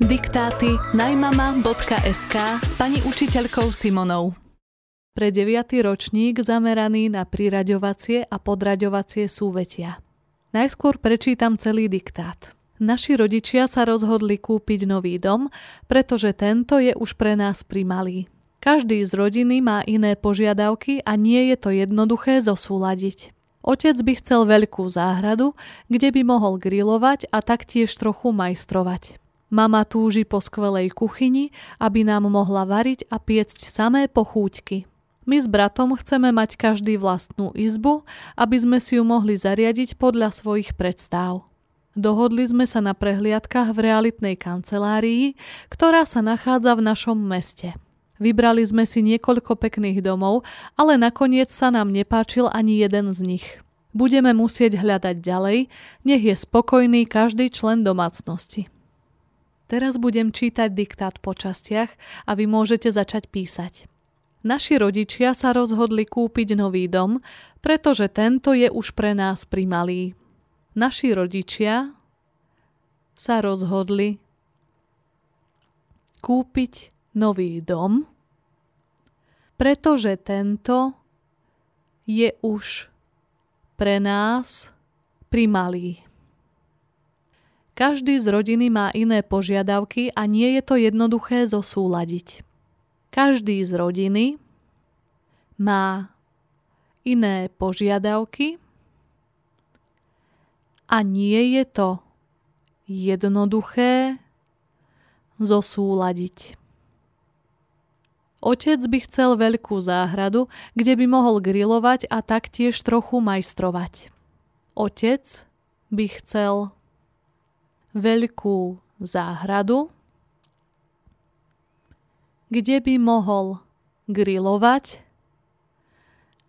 Diktáty najmama.sk s pani učiteľkou Simonou. Pre 9. ročník zameraný na priraďovacie a podraďovacie súvetia. Najskôr prečítam celý diktát. Naši rodičia sa rozhodli kúpiť nový dom, pretože tento je už pre nás primalý. Každý z rodiny má iné požiadavky a nie je to jednoduché zosúladiť. Otec by chcel veľkú záhradu, kde by mohol grilovať a taktiež trochu majstrovať. Mama túži po skvelej kuchyni, aby nám mohla variť a piecť samé pochúťky. My s bratom chceme mať každý vlastnú izbu, aby sme si ju mohli zariadiť podľa svojich predstav. Dohodli sme sa na prehliadkach v realitnej kancelárii, ktorá sa nachádza v našom meste. Vybrali sme si niekoľko pekných domov, ale nakoniec sa nám nepáčil ani jeden z nich. Budeme musieť hľadať ďalej, nech je spokojný každý člen domácnosti. Teraz budem čítať diktát po častiach a vy môžete začať písať. Naši rodičia sa rozhodli kúpiť nový dom, pretože tento je už pre nás primalý. Naši rodičia sa rozhodli kúpiť nový dom, pretože tento je už pre nás primalý. Každý z rodiny má iné požiadavky a nie je to jednoduché zosúladiť. Každý z rodiny má iné požiadavky a nie je to jednoduché zosúladiť. Otec by chcel veľkú záhradu, kde by mohol grilovať a taktiež trochu majstrovať. Otec by chcel veľkú záhradu, kde by mohol grilovať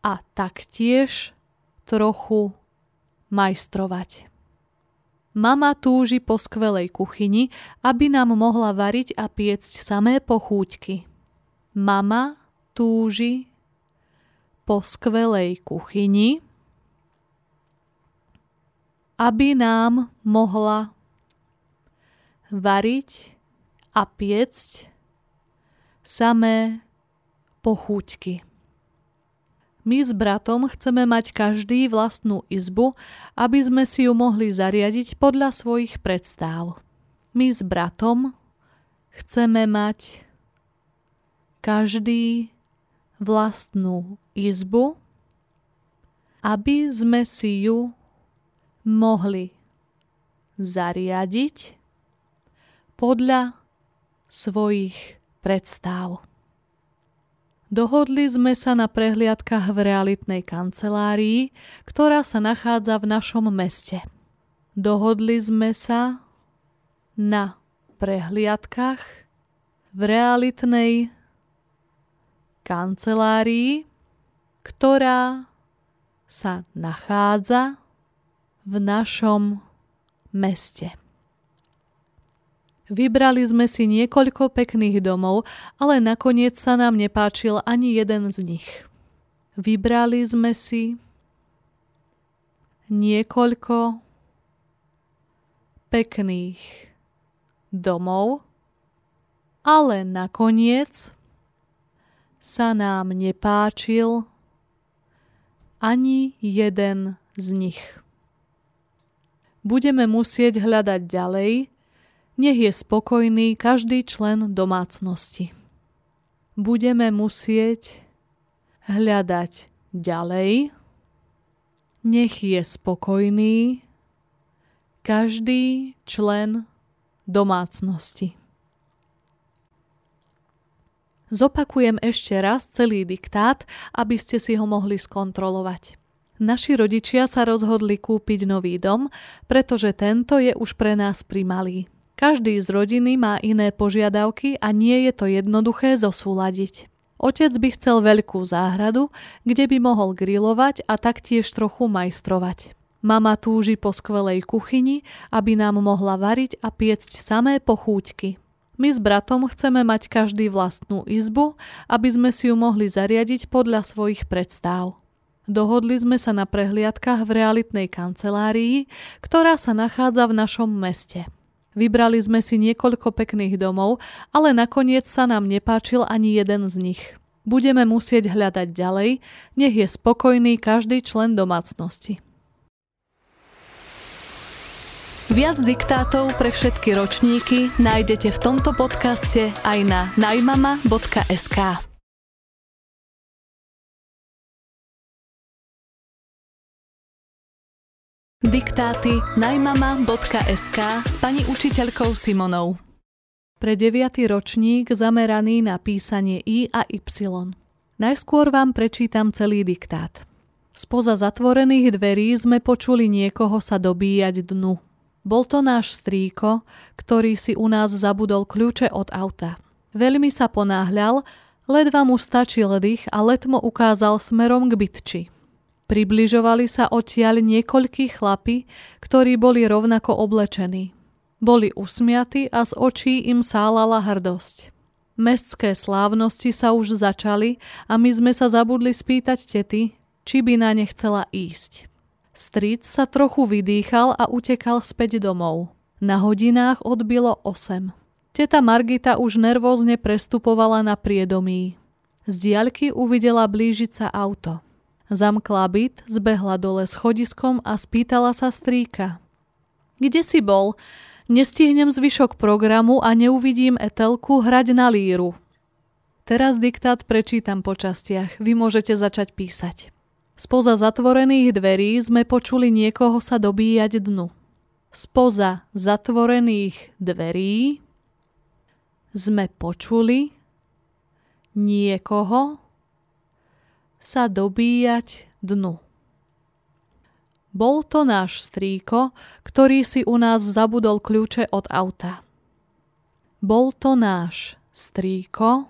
a taktiež trochu majstrovať. Mama túži po skvelej kuchyni, aby nám mohla variť a piecť samé pochúťky. Mama túži po skvelej kuchyni, aby nám mohla variť a piecť samé pochúťky. My s bratom chceme mať každý vlastnú izbu, aby sme si ju mohli zariadiť podľa svojich predstav. My s bratom chceme mať každý vlastnú izbu, aby sme si ju mohli zariadiť podľa svojich predstav. Dohodli sme sa na prehliadkach v realitnej kancelárii, ktorá sa nachádza v našom meste. Dohodli sme sa na prehliadkach v realitnej kancelárii, ktorá sa nachádza v našom meste. Vybrali sme si niekoľko pekných domov, ale nakoniec sa nám nepáčil ani jeden z nich. Vybrali sme si niekoľko pekných domov, ale nakoniec sa nám nepáčil ani jeden z nich. Budeme musieť hľadať ďalej, nech je spokojný každý člen domácnosti. Budeme musieť hľadať ďalej. Nech je spokojný každý člen domácnosti. Zopakujem ešte raz celý diktát, aby ste si ho mohli skontrolovať. Naši rodičia sa rozhodli kúpiť nový dom, pretože tento je už pre nás primalý. Každý z rodiny má iné požiadavky a nie je to jednoduché zosúladiť. Otec by chcel veľkú záhradu, kde by mohol grilovať a taktiež trochu majstrovať. Mama túži po skvelej kuchyni, aby nám mohla variť a piecť samé pochúťky. My s bratom chceme mať každý vlastnú izbu, aby sme si ju mohli zariadiť podľa svojich predstav. Dohodli sme sa na prehliadkach v realitnej kancelárii, ktorá sa nachádza v našom meste. Vybrali sme si niekoľko pekných domov, ale nakoniec sa nám nepáčil ani jeden z nich. Budeme musieť hľadať ďalej, nech je spokojný každý člen domácnosti. Viac diktátov pre všetky ročníky nájdete v tomto podcaste aj na najmama.sk. Diktáty najmama.sk s pani učiteľkou Simonou. Pre 9. ročník zameraný na písanie I a Y. Najskôr vám prečítam celý diktát. Spoza zatvorených dverí sme počuli niekoho sa dobíjať dnu. Bol to náš strýko, ktorý si u nás zabudol kľúče od auta. Veľmi sa ponáhľal, ledva mu stačil dých a letmo ukázal smerom k bytči. Približovali sa odtiaľ niekoľkí chlapi, ktorí boli rovnako oblečení. Boli usmiatí a z očí im sálala hrdosť. Mestské slávnosti sa už začali a my sme sa zabudli spýtať tety, či by na ne chcela ísť. Stric sa trochu vydýchal a utekal späť domov. Na hodinách odbilo 8. Teta Margita už nervózne prestupovala na priedomí. Z diaľky uvidela blížiť sa auto. Zamkla byt, zbehla dole schodiskom a spýtala sa strýka. Kde si bol? Nestihnem zvyšok programu a neuvidím Etelku hrať na líru. Teraz diktát prečítam po častiach. Vy môžete začať písať. Spoza zatvorených dverí sme počuli niekoho sa dobíjať dnu. Spoza zatvorených dverí sme počuli niekoho sa dobíjať dnu. Bol to náš strýko, ktorý si u nás zabudol kľúče od auta. Bol to náš strýko,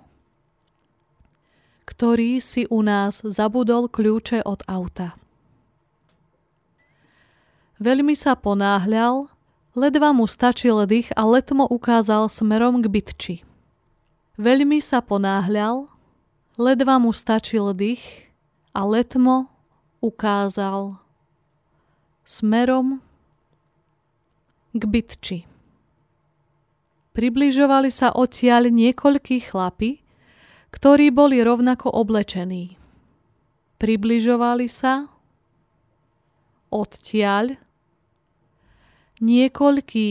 ktorý si u nás zabudol kľúče od auta. Veľmi sa ponáhľal, ledva mu stačil dých a letmo ukázal smerom k bytči. Veľmi sa ponáhľal, Ledva mu stačil dých a letmo ukázal smerom k bytči. Približovali sa odtiaľ niekoľkí chlapi, ktorí boli rovnako oblečení. Približovali sa odtiaľ niekoľkí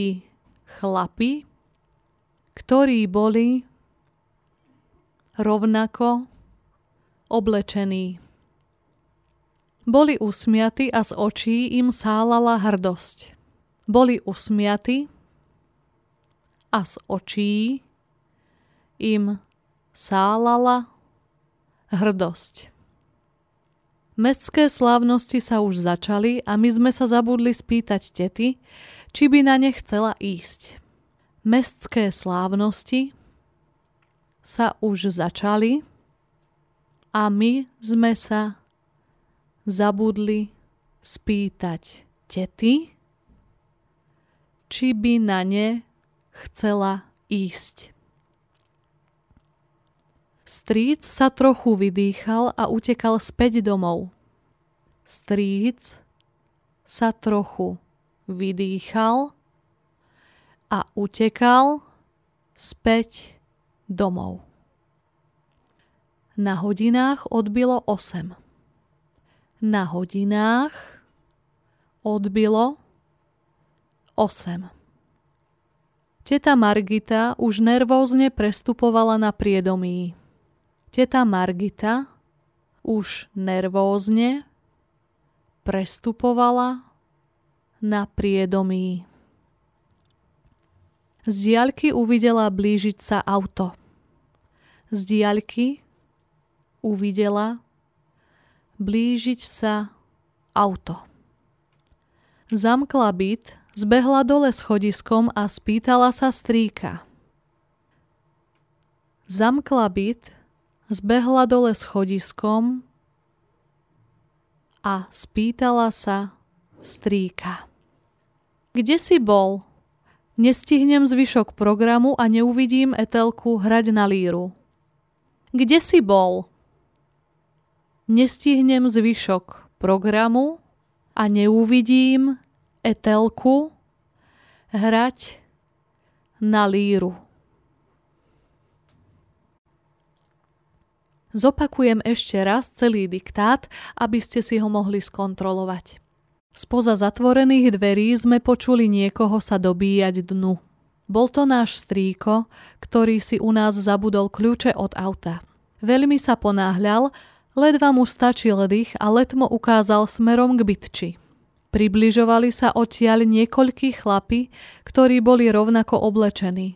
chlapi, ktorí boli rovnako oblečení. Boli usmiatí a z očí im sálala hrdosť. Boli usmiatí a z očí im sálala hrdosť. Mestské slávnosti sa už začali a my sme sa zabudli spýtať tety, či by na ne chcela ísť. Mestské slávnosti sa už začali a my sme sa zabudli spýtať tety, či by na ne chcela ísť. Stríc sa trochu vydýchal a utekal späť domov. Stríc sa trochu vydýchal a utekal späť domov. Na hodinách odbilo 8. Na hodinách odbilo 8. Teta Margita už nervózne prestupovala na priedomí. Teta Margita už nervózne prestupovala na priedomí. Z diaľky uvidela blížiť sa auto z diaľky uvidela blížiť sa auto. Zamkla byt, zbehla dole schodiskom a spýtala sa strýka. Zamkla byt, zbehla dole schodiskom a spýtala sa strýka. Kde si bol? Nestihnem zvyšok programu a neuvidím Etelku hrať na líru. Kde si bol? Nestihnem zvyšok programu a neuvidím Etelku hrať na líru. Zopakujem ešte raz celý diktát, aby ste si ho mohli skontrolovať. Spoza zatvorených dverí sme počuli niekoho sa dobíjať dnu. Bol to náš strýko, ktorý si u nás zabudol kľúče od auta. Veľmi sa ponáhľal, ledva mu stačil dých a letmo ukázal smerom k bytči. Približovali sa odtiaľ niekoľkí chlapi, ktorí boli rovnako oblečení.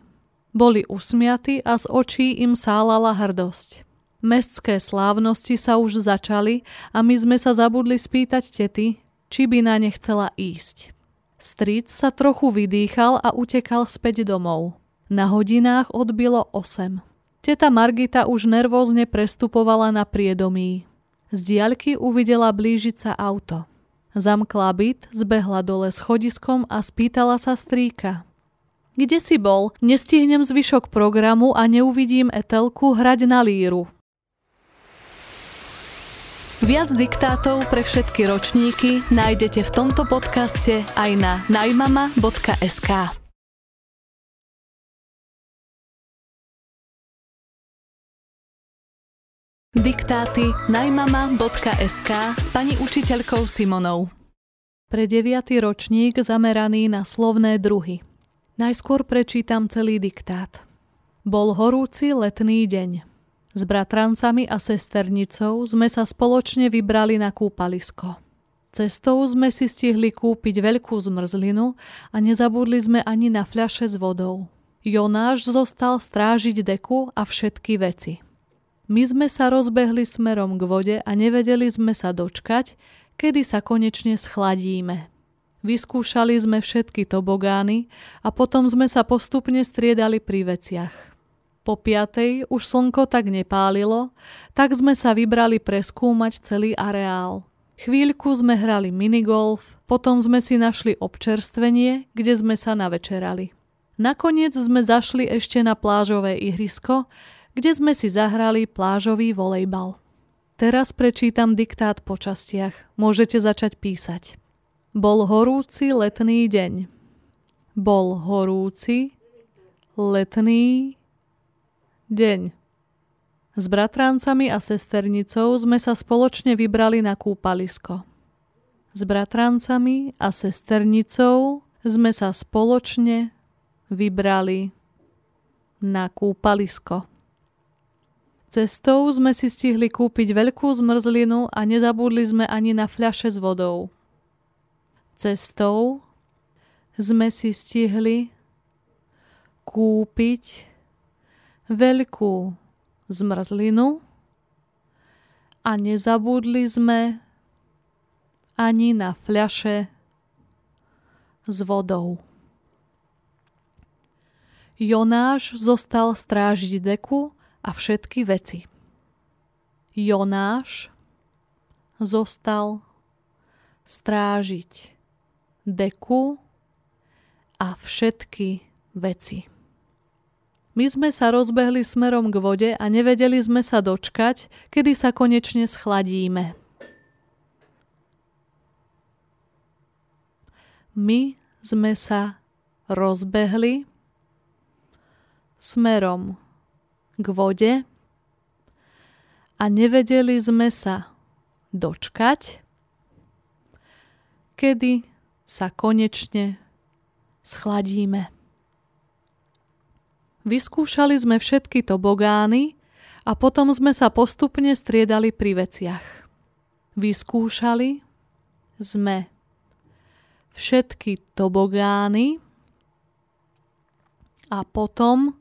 Boli usmiatí a z očí im sálala hrdosť. Mestské slávnosti sa už začali a my sme sa zabudli spýtať tety, či by na ne chcela ísť. Stric sa trochu vydýchal a utekal späť domov. Na hodinách odbilo 8. Teta Margita už nervózne prestupovala na priedomí. Z diaľky uvidela blížiť sa auto. Zamkla byt, zbehla dole schodiskom a spýtala sa strýka. Kde si bol? Nestihnem zvyšok programu a neuvidím Etelku hrať na líru. Viac diktátov pre všetky ročníky nájdete v tomto podcaste aj na najmama.sk. Diktáty najmama.sk s pani učiteľkou Simonou. Pre deviatý ročník zameraný na slovné druhy. Najskôr prečítam celý diktát. Bol horúci letný deň. S bratrancami a sesternicou sme sa spoločne vybrali na kúpalisko. Cestou sme si stihli kúpiť veľkú zmrzlinu a nezabudli sme ani na fľaše s vodou. Jonáš zostal strážiť deku a všetky veci. My sme sa rozbehli smerom k vode a nevedeli sme sa dočkať, kedy sa konečne schladíme. Vyskúšali sme všetky tobogány a potom sme sa postupne striedali pri veciach. Po piatej už slnko tak nepálilo, tak sme sa vybrali preskúmať celý areál. Chvíľku sme hrali minigolf, potom sme si našli občerstvenie, kde sme sa navečerali. Nakoniec sme zašli ešte na plážové ihrisko, kde sme si zahrali plážový volejbal. Teraz prečítam diktát po častiach. Môžete začať písať. Bol horúci letný deň. Bol horúci letný Deň. S bratrancami a sesternicou sme sa spoločne vybrali na kúpalisko. S bratrancami a sesternicou sme sa spoločne vybrali na kúpalisko. Cestou sme si stihli kúpiť veľkú zmrzlinu a nezabudli sme ani na fľaše s vodou. Cestou sme si stihli kúpiť veľkú zmrzlinu a nezabudli sme ani na fľaše s vodou. Jonáš zostal strážiť deku a všetky veci. Jonáš zostal strážiť deku a všetky veci. My sme sa rozbehli smerom k vode a nevedeli sme sa dočkať, kedy sa konečne schladíme. My sme sa rozbehli smerom k vode a nevedeli sme sa dočkať, kedy sa konečne schladíme. Vyskúšali sme všetky tobogány a potom sme sa postupne striedali pri veciach. Vyskúšali sme všetky tobogány a potom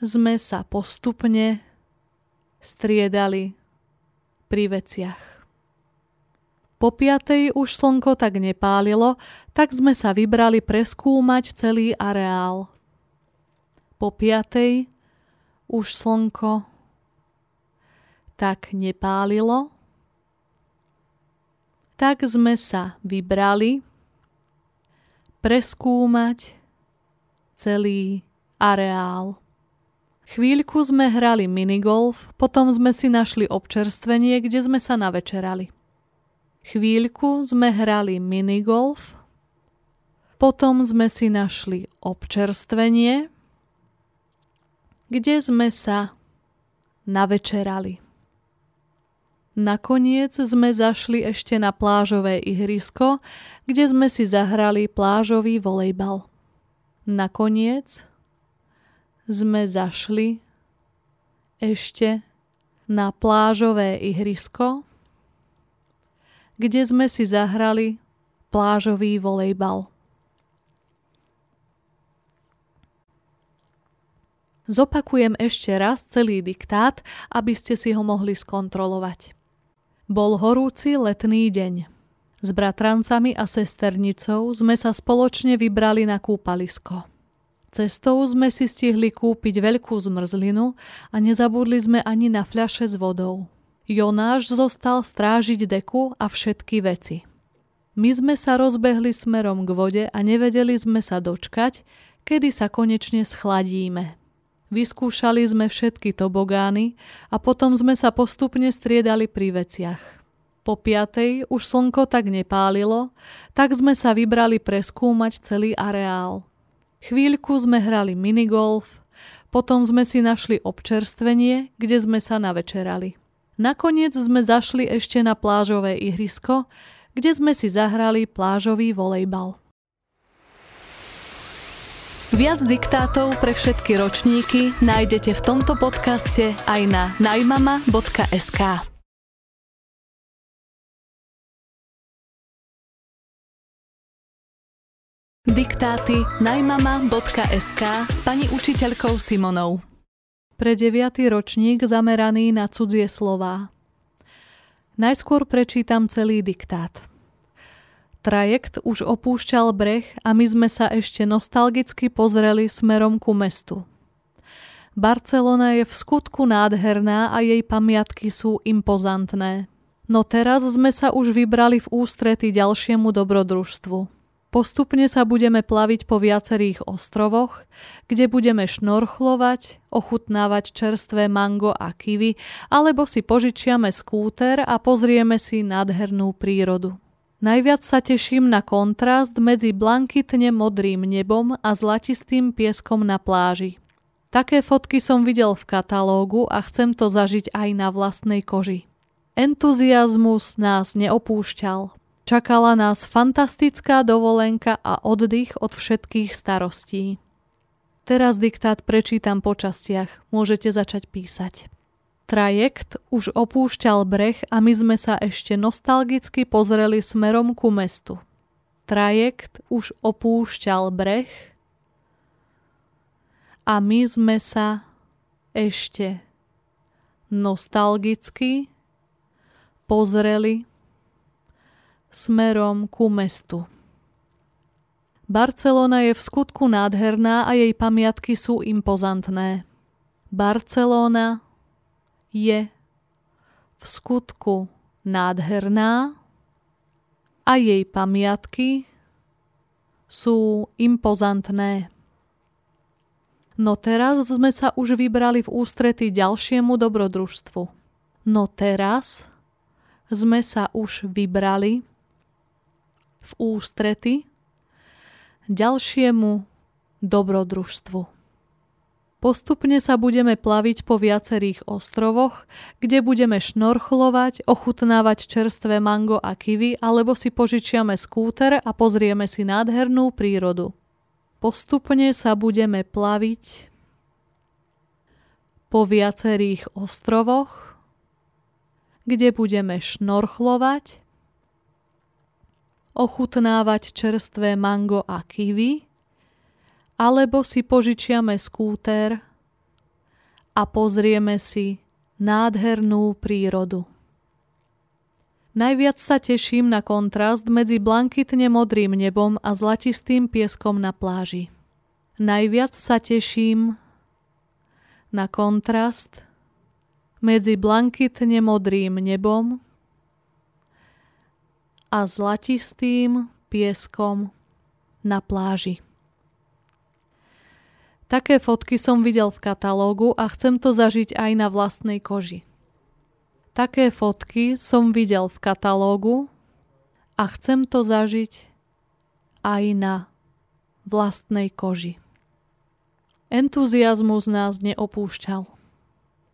sme sa postupne striedali pri veciach. Po piatej už slnko tak nepálilo, tak sme sa vybrali preskúmať celý areál po piatej už slnko tak nepálilo, tak sme sa vybrali preskúmať celý areál. Chvíľku sme hrali minigolf, potom sme si našli občerstvenie, kde sme sa navečerali. Chvíľku sme hrali minigolf, Potom sme si našli občerstvenie, kde sme sa navečerali. Nakoniec sme zašli ešte na plážové ihrisko, kde sme si zahrali plážový volejbal. Nakoniec sme zašli ešte na plážové ihrisko, kde sme si zahrali plážový volejbal. Zopakujem ešte raz celý diktát, aby ste si ho mohli skontrolovať. Bol horúci letný deň. S bratrancami a sesternicou sme sa spoločne vybrali na kúpalisko. Cestou sme si stihli kúpiť veľkú zmrzlinu a nezabudli sme ani na fľaše s vodou. Jonáš zostal strážiť deku a všetky veci. My sme sa rozbehli smerom k vode a nevedeli sme sa dočkať, kedy sa konečne schladíme. Vyskúšali sme všetky tobogány a potom sme sa postupne striedali pri veciach. Po piatej už slnko tak nepálilo, tak sme sa vybrali preskúmať celý areál. Chvíľku sme hrali minigolf, potom sme si našli občerstvenie, kde sme sa navečerali. Nakoniec sme zašli ešte na plážové ihrisko, kde sme si zahrali plážový volejbal. Viac diktátov pre všetky ročníky nájdete v tomto podcaste aj na najmama.sk. Diktáty najmama.sk s pani učiteľkou Simonou. Pre 9. ročník zameraný na cudzie slová. Najskôr prečítam celý diktát. Trajekt už opúšťal breh a my sme sa ešte nostalgicky pozreli smerom ku mestu. Barcelona je v skutku nádherná a jej pamiatky sú impozantné. No teraz sme sa už vybrali v ústrety ďalšiemu dobrodružstvu. Postupne sa budeme plaviť po viacerých ostrovoch, kde budeme šnorchlovať, ochutnávať čerstvé mango a kivy, alebo si požičiame skúter a pozrieme si nádhernú prírodu. Najviac sa teším na kontrast medzi blankitne modrým nebom a zlatistým pieskom na pláži. Také fotky som videl v katalógu a chcem to zažiť aj na vlastnej koži. Entuziasmus nás neopúšťal. Čakala nás fantastická dovolenka a oddych od všetkých starostí. Teraz diktát prečítam po častiach. Môžete začať písať. Trajekt už opúšťal breh a my sme sa ešte nostalgicky pozreli smerom ku mestu. Trajekt už opúšťal breh a my sme sa ešte nostalgicky pozreli smerom ku mestu. Barcelona je v skutku nádherná a jej pamiatky sú impozantné. Barcelona je v skutku nádherná a jej pamiatky sú impozantné. No teraz sme sa už vybrali v ústrety ďalšiemu dobrodružstvu. No teraz sme sa už vybrali v ústrety ďalšiemu dobrodružstvu. Postupne sa budeme plaviť po viacerých ostrovoch, kde budeme šnorchlovať, ochutnávať čerstvé mango a kivy, alebo si požičiame skúter a pozrieme si nádhernú prírodu. Postupne sa budeme plaviť po viacerých ostrovoch, kde budeme šnorchlovať, ochutnávať čerstvé mango a kiwi, alebo si požičiame skúter a pozrieme si nádhernú prírodu. Najviac sa teším na kontrast medzi blankitne modrým nebom a zlatistým pieskom na pláži. Najviac sa teším na kontrast medzi blankitne modrým nebom a zlatistým pieskom na pláži. Také fotky som videl v katalógu a chcem to zažiť aj na vlastnej koži. Také fotky som videl v katalógu a chcem to zažiť aj na vlastnej koži. Entuziasmus nás neopúšťal.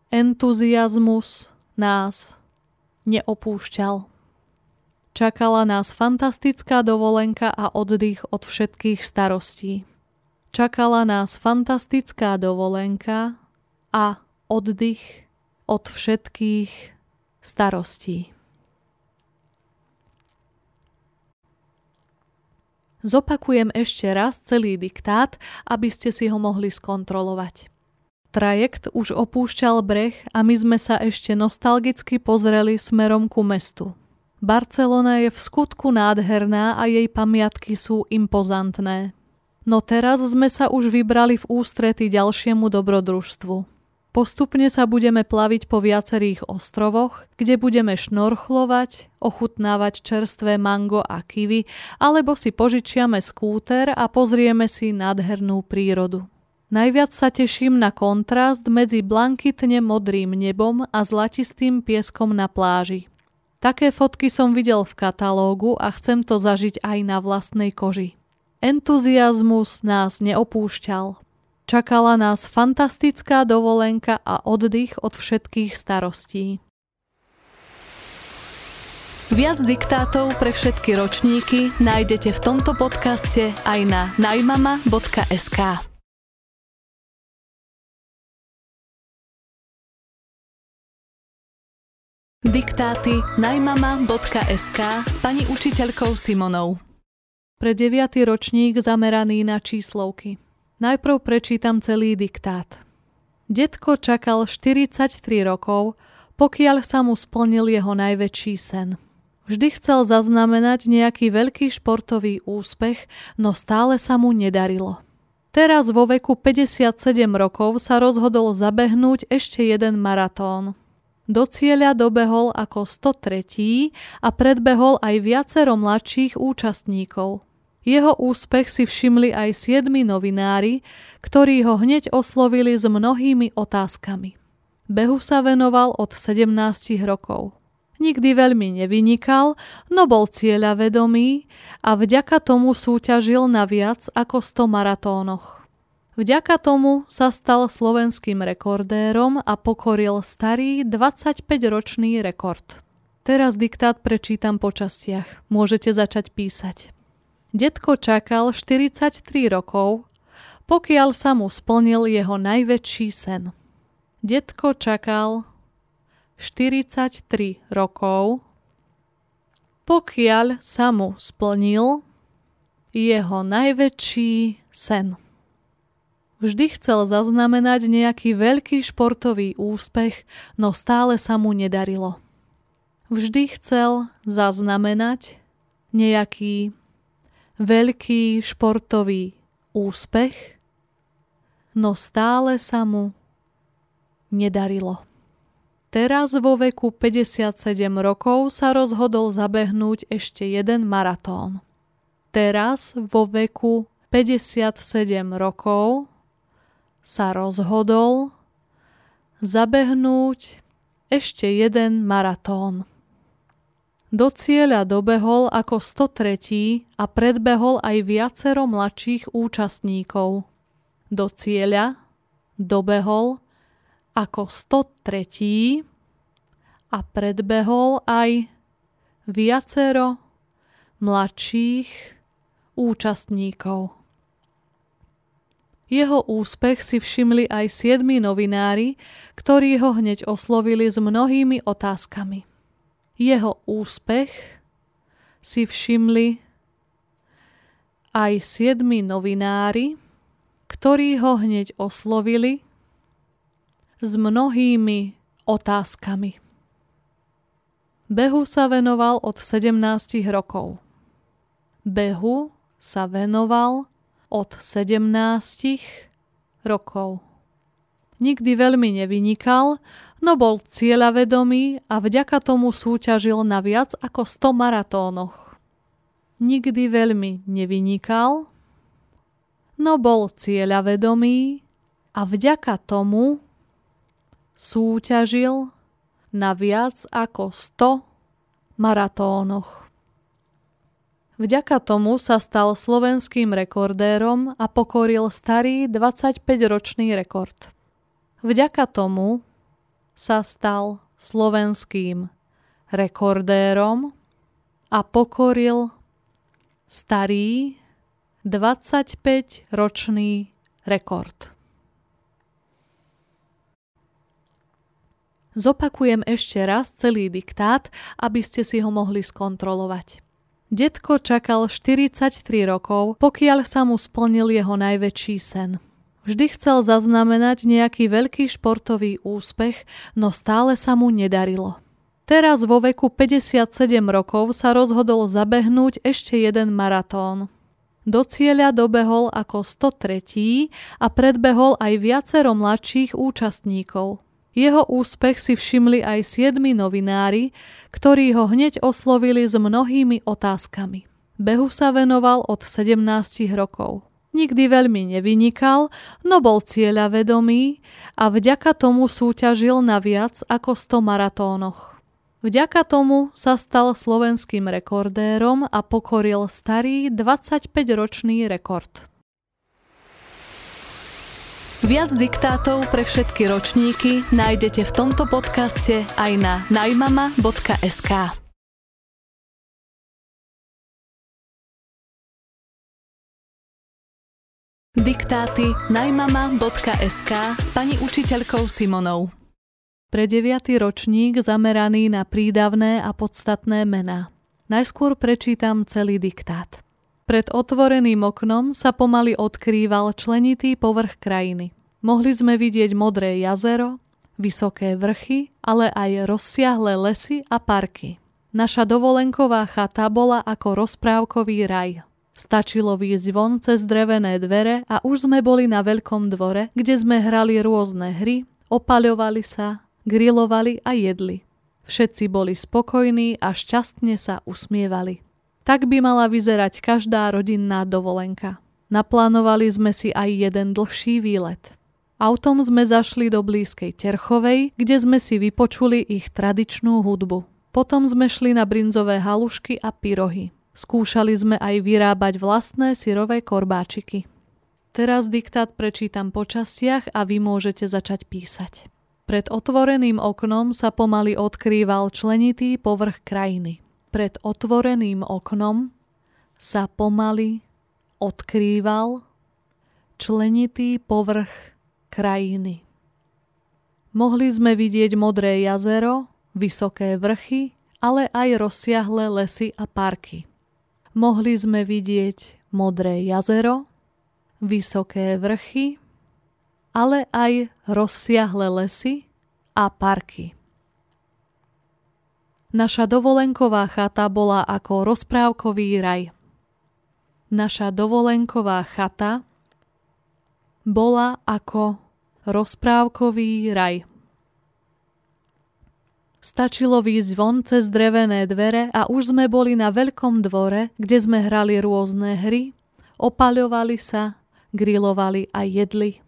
Entuziasmus nás neopúšťal. Čakala nás fantastická dovolenka a oddych od všetkých starostí. Čakala nás fantastická dovolenka a oddych od všetkých starostí. Zopakujem ešte raz celý diktát, aby ste si ho mohli skontrolovať. Trajekt už opúšťal breh a my sme sa ešte nostalgicky pozreli smerom ku mestu. Barcelona je v skutku nádherná a jej pamiatky sú impozantné. No teraz sme sa už vybrali v ústrety ďalšiemu dobrodružstvu. Postupne sa budeme plaviť po viacerých ostrovoch, kde budeme šnorchlovať, ochutnávať čerstvé mango a kivy, alebo si požičiame skúter a pozrieme si nádhernú prírodu. Najviac sa teším na kontrast medzi blankitne modrým nebom a zlatistým pieskom na pláži. Také fotky som videl v katalógu a chcem to zažiť aj na vlastnej koži. Entuziasmus nás neopúšťal. Čakala nás fantastická dovolenka a oddych od všetkých starostí. Viac diktátov pre všetky ročníky nájdete v tomto podcaste aj na najmama.sk. Diktáty najmama.sk s pani učiteľkou Simonou. Pre 9. ročník zameraný na číslovky. Najprv prečítam celý diktát. Detko čakal 43 rokov, pokiaľ sa mu splnil jeho najväčší sen. Vždy chcel zaznamenať nejaký veľký športový úspech, no stále sa mu nedarilo. Teraz vo veku 57 rokov sa rozhodol zabehnúť ešte jeden maratón. Do cieľa dobehol ako 103. a predbehol aj viacero mladších účastníkov. Jeho úspech si všimli aj siedmi novinári, ktorí ho hneď oslovili s mnohými otázkami. Behu sa venoval od 17 rokov. Nikdy veľmi nevynikal, no bol cieľavedomý a vďaka tomu súťažil na viac ako 100 maratónoch. Vďaka tomu sa stal slovenským rekordérom a pokoril starý 25-ročný rekord. Teraz diktát prečítam po častiach. Môžete začať písať. Detko čakal 43 rokov, pokiaľ sa mu splnil jeho najväčší sen. Detko čakal 43 rokov, pokiaľ sa mu splnil jeho najväčší sen. Vždy chcel zaznamenať nejaký veľký športový úspech, no stále sa mu nedarilo. Vždy chcel zaznamenať nejaký veľký športový úspech, no stále sa mu nedarilo. Teraz vo veku 57 rokov sa rozhodol zabehnúť ešte jeden maratón. Teraz vo veku 57 rokov sa rozhodol zabehnúť ešte jeden maratón. Do cieľa dobehol ako 103. a predbehol aj viacero mladších účastníkov. Do cieľa dobehol ako 103. a predbehol aj viacero mladších účastníkov. Jeho úspech si všimli aj siedmi novinári, ktorí ho hneď oslovili s mnohými otázkami. Jeho úspech si všimli aj siedmi novinári, ktorí ho hneď oslovili s mnohými otázkami. Behu sa venoval od 17 rokov. Behu sa venoval od 17 rokov. Nikdy veľmi nevynikal, no bol cieľavedomý a vďaka tomu súťažil na viac ako 100 maratónoch. Nikdy veľmi nevynikal, no bol cieľavedomý a vďaka tomu súťažil na viac ako 100 maratónoch. Vďaka tomu sa stal slovenským rekordérom a pokoril starý 25-ročný rekord. Vďaka tomu sa stal slovenským rekordérom a pokoril starý 25-ročný rekord. Zopakujem ešte raz celý diktát, aby ste si ho mohli skontrolovať. Detko čakal 43 rokov, pokiaľ sa mu splnil jeho najväčší sen. Vždy chcel zaznamenať nejaký veľký športový úspech, no stále sa mu nedarilo. Teraz vo veku 57 rokov sa rozhodol zabehnúť ešte jeden maratón. Do cieľa dobehol ako 103. a predbehol aj viacero mladších účastníkov. Jeho úspech si všimli aj siedmi novinári, ktorí ho hneď oslovili s mnohými otázkami. Behu sa venoval od 17 rokov. Nikdy veľmi nevynikal, no bol cieľavedomý a vďaka tomu súťažil na viac ako 100 maratónoch. Vďaka tomu sa stal slovenským rekordérom a pokoril starý 25-ročný rekord. Viac diktátov pre všetky ročníky nájdete v tomto podcaste aj na najmama.sk. Diktáty najmama.sk s pani učiteľkou Simonou. Pre deviatý ročník zameraný na prídavné a podstatné mená. Najskôr prečítam celý diktát. Pred otvoreným oknom sa pomaly odkrýval členitý povrch krajiny. Mohli sme vidieť modré jazero, vysoké vrchy, ale aj rozsiahle lesy a parky. Naša dovolenková chata bola ako rozprávkový raj. Stačilo výjsť von cez drevené dvere a už sme boli na veľkom dvore, kde sme hrali rôzne hry, opaľovali sa, grilovali a jedli. Všetci boli spokojní a šťastne sa usmievali. Tak by mala vyzerať každá rodinná dovolenka. Naplánovali sme si aj jeden dlhší výlet. Autom sme zašli do blízkej Terchovej, kde sme si vypočuli ich tradičnú hudbu. Potom sme šli na brinzové halušky a pyrohy. Skúšali sme aj vyrábať vlastné syrové korbáčiky. Teraz diktát prečítam po častiach a vy môžete začať písať. Pred otvoreným oknom sa pomaly odkrýval členitý povrch krajiny pred otvoreným oknom sa pomaly odkrýval členitý povrch krajiny. Mohli sme vidieť modré jazero, vysoké vrchy, ale aj rozsiahle lesy a parky. Mohli sme vidieť modré jazero, vysoké vrchy, ale aj rozsiahle lesy a parky. Naša dovolenková chata bola ako rozprávkový raj. Naša dovolenková chata bola ako rozprávkový raj. Stačilo výjsť von cez drevené dvere a už sme boli na veľkom dvore, kde sme hrali rôzne hry, opaľovali sa, grilovali a jedli.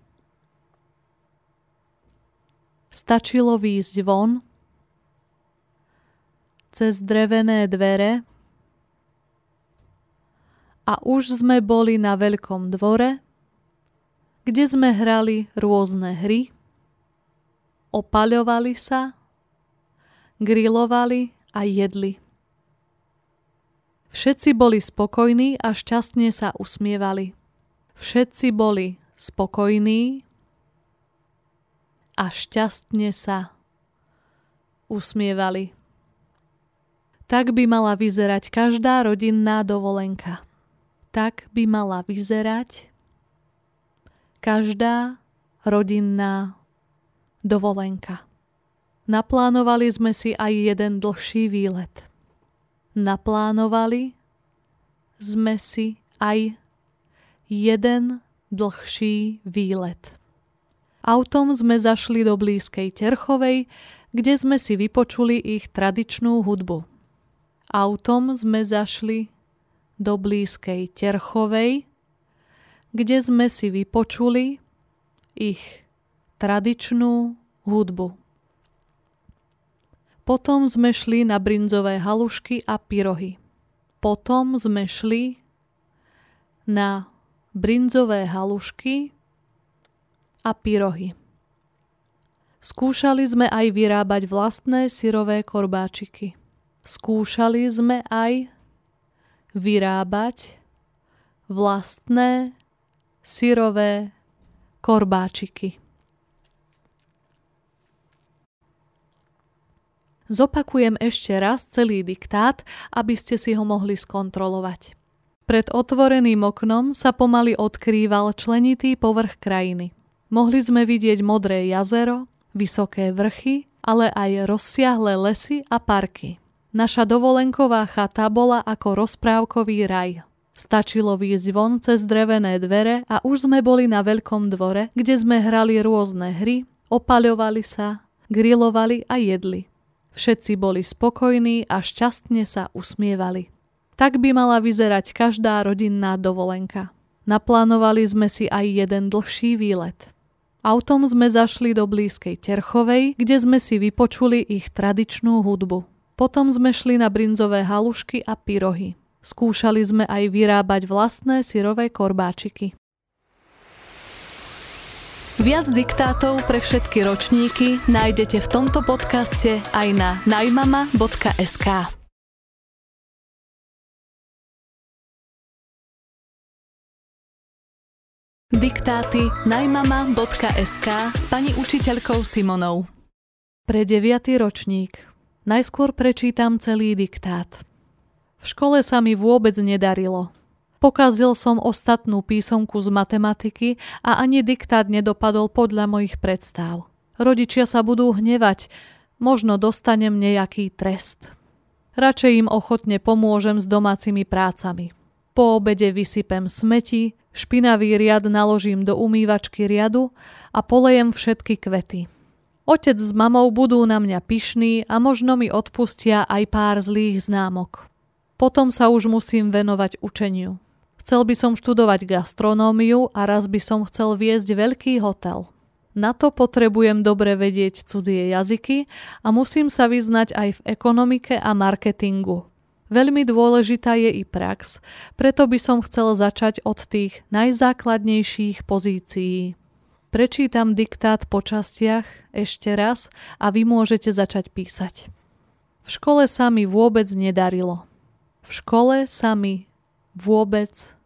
Stačilo výjsť von cez drevené dvere a už sme boli na veľkom dvore, kde sme hrali rôzne hry, opaľovali sa, grilovali a jedli. Všetci boli spokojní a šťastne sa usmievali. Všetci boli spokojní a šťastne sa usmievali. Tak by mala vyzerať každá rodinná dovolenka. Tak by mala vyzerať každá rodinná dovolenka. Naplánovali sme si aj jeden dlhší výlet. Naplánovali sme si aj jeden dlhší výlet. Autom sme zašli do blízkej Terchovej, kde sme si vypočuli ich tradičnú hudbu. Autom sme zašli do blízkej Terchovej, kde sme si vypočuli ich tradičnú hudbu. Potom sme šli na brinzové halušky a pyrohy. Potom sme šli na brinzové halušky a pyrohy. Skúšali sme aj vyrábať vlastné syrové korbáčiky. Skúšali sme aj vyrábať vlastné syrové korbáčiky. Zopakujem ešte raz celý diktát, aby ste si ho mohli skontrolovať. Pred otvoreným oknom sa pomaly odkrýval členitý povrch krajiny. Mohli sme vidieť modré jazero, vysoké vrchy, ale aj rozsiahle lesy a parky. Naša dovolenková chata bola ako rozprávkový raj. Stačilo výjsť von cez drevené dvere a už sme boli na veľkom dvore, kde sme hrali rôzne hry, opaľovali sa, grilovali a jedli. Všetci boli spokojní a šťastne sa usmievali. Tak by mala vyzerať každá rodinná dovolenka. Naplánovali sme si aj jeden dlhší výlet. Autom sme zašli do blízkej Terchovej, kde sme si vypočuli ich tradičnú hudbu. Potom sme šli na brinzové halušky a pyrohy. Skúšali sme aj vyrábať vlastné syrové korbáčiky. Viac diktátov pre všetky ročníky nájdete v tomto podcaste aj na najmama.sk. Diktáty najmama.sk s pani učiteľkou Simonou. Pre 9. ročník. Najskôr prečítam celý diktát. V škole sa mi vôbec nedarilo. Pokazil som ostatnú písomku z matematiky a ani diktát nedopadol podľa mojich predstav. Rodičia sa budú hnevať, možno dostanem nejaký trest. Radšej im ochotne pomôžem s domácimi prácami. Po obede vysypem smeti, špinavý riad naložím do umývačky riadu a polejem všetky kvety. Otec s mamou budú na mňa pyšní a možno mi odpustia aj pár zlých známok. Potom sa už musím venovať učeniu. Chcel by som študovať gastronómiu a raz by som chcel viesť veľký hotel. Na to potrebujem dobre vedieť cudzie jazyky a musím sa vyznať aj v ekonomike a marketingu. Veľmi dôležitá je i prax, preto by som chcel začať od tých najzákladnejších pozícií. Prečítam diktát po častiach ešte raz a vy môžete začať písať. V škole sa mi vôbec nedarilo. V škole sa mi vôbec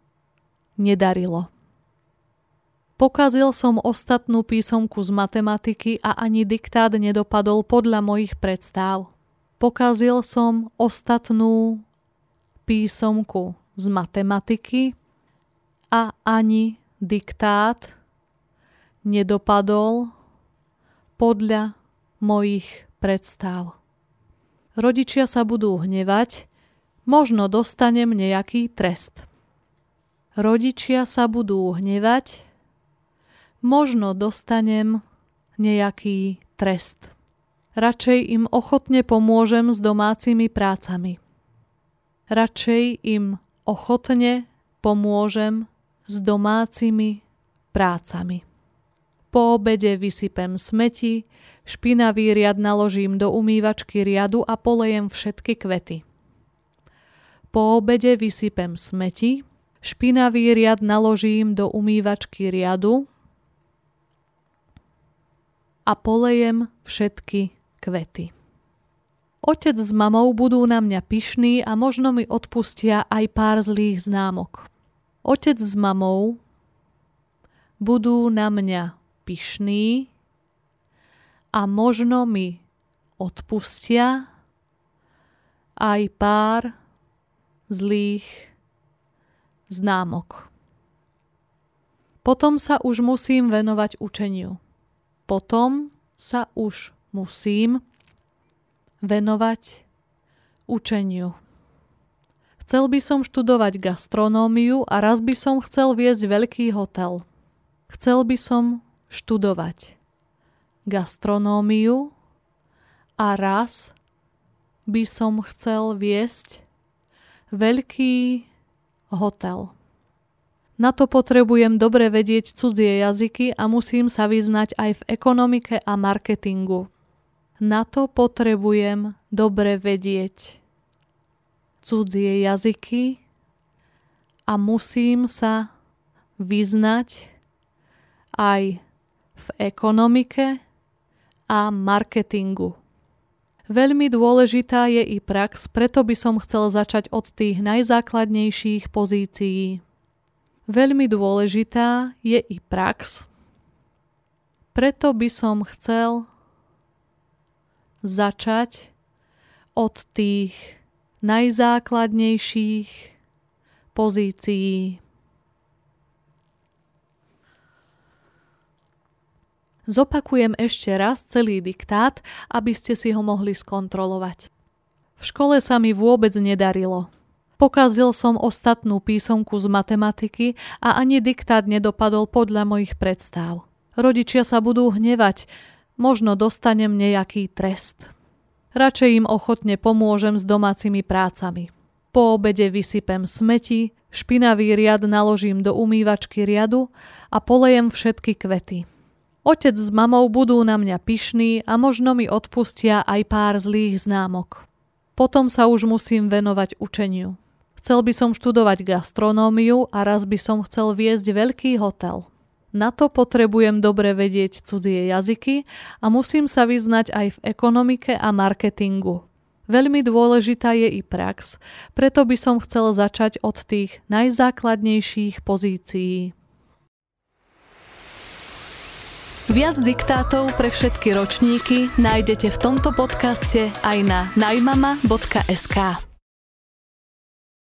nedarilo. Pokazil som ostatnú písomku z matematiky a ani diktát nedopadol podľa mojich predstav. Pokazil som ostatnú písomku z matematiky a ani diktát nedopadol podľa mojich predstav. Rodičia sa budú hnevať, možno dostanem nejaký trest. Rodičia sa budú hnevať, možno dostanem nejaký trest. Radšej im ochotne pomôžem s domácimi prácami. Radšej im ochotne pomôžem s domácimi prácami. Po obede vysypem smeti, špinavý riad naložím do umývačky riadu a polejem všetky kvety. Po obede vysypem smeti, Špinavý riad naložím do umývačky riadu a polejem všetky kvety. Otec s mamou budú na mňa pyšní a možno mi odpustia aj pár zlých známok. Otec s mamou budú na mňa pyšní a možno mi odpustia aj pár zlých známok. Potom sa už musím venovať učeniu. Potom sa už musím venovať učeniu. Chcel by som študovať gastronómiu a raz by som chcel viesť veľký hotel. Chcel by som študovať gastronómiu a raz by som chcel viesť veľký hotel. Na to potrebujem dobre vedieť cudzie jazyky a musím sa vyznať aj v ekonomike a marketingu. Na to potrebujem dobre vedieť cudzie jazyky a musím sa vyznať aj v ekonomike a marketingu. Veľmi dôležitá je i prax, preto by som chcel začať od tých najzákladnejších pozícií. Veľmi dôležitá je i prax, preto by som chcel začať od tých najzákladnejších pozícií. Zopakujem ešte raz celý diktát, aby ste si ho mohli skontrolovať. V škole sa mi vôbec nedarilo. Pokazil som ostatnú písomku z matematiky a ani diktát nedopadol podľa mojich predstav. Rodičia sa budú hnevať, možno dostanem nejaký trest. Radšej im ochotne pomôžem s domácimi prácami. Po obede vysypem smeti, špinavý riad naložím do umývačky riadu a polejem všetky kvety. Otec s mamou budú na mňa pyšní a možno mi odpustia aj pár zlých známok. Potom sa už musím venovať učeniu. Chcel by som študovať gastronómiu a raz by som chcel viesť veľký hotel. Na to potrebujem dobre vedieť cudzie jazyky a musím sa vyznať aj v ekonomike a marketingu. Veľmi dôležitá je i prax, preto by som chcel začať od tých najzákladnejších pozícií. Viac diktátov pre všetky ročníky nájdete v tomto podcaste aj na najmama.sk.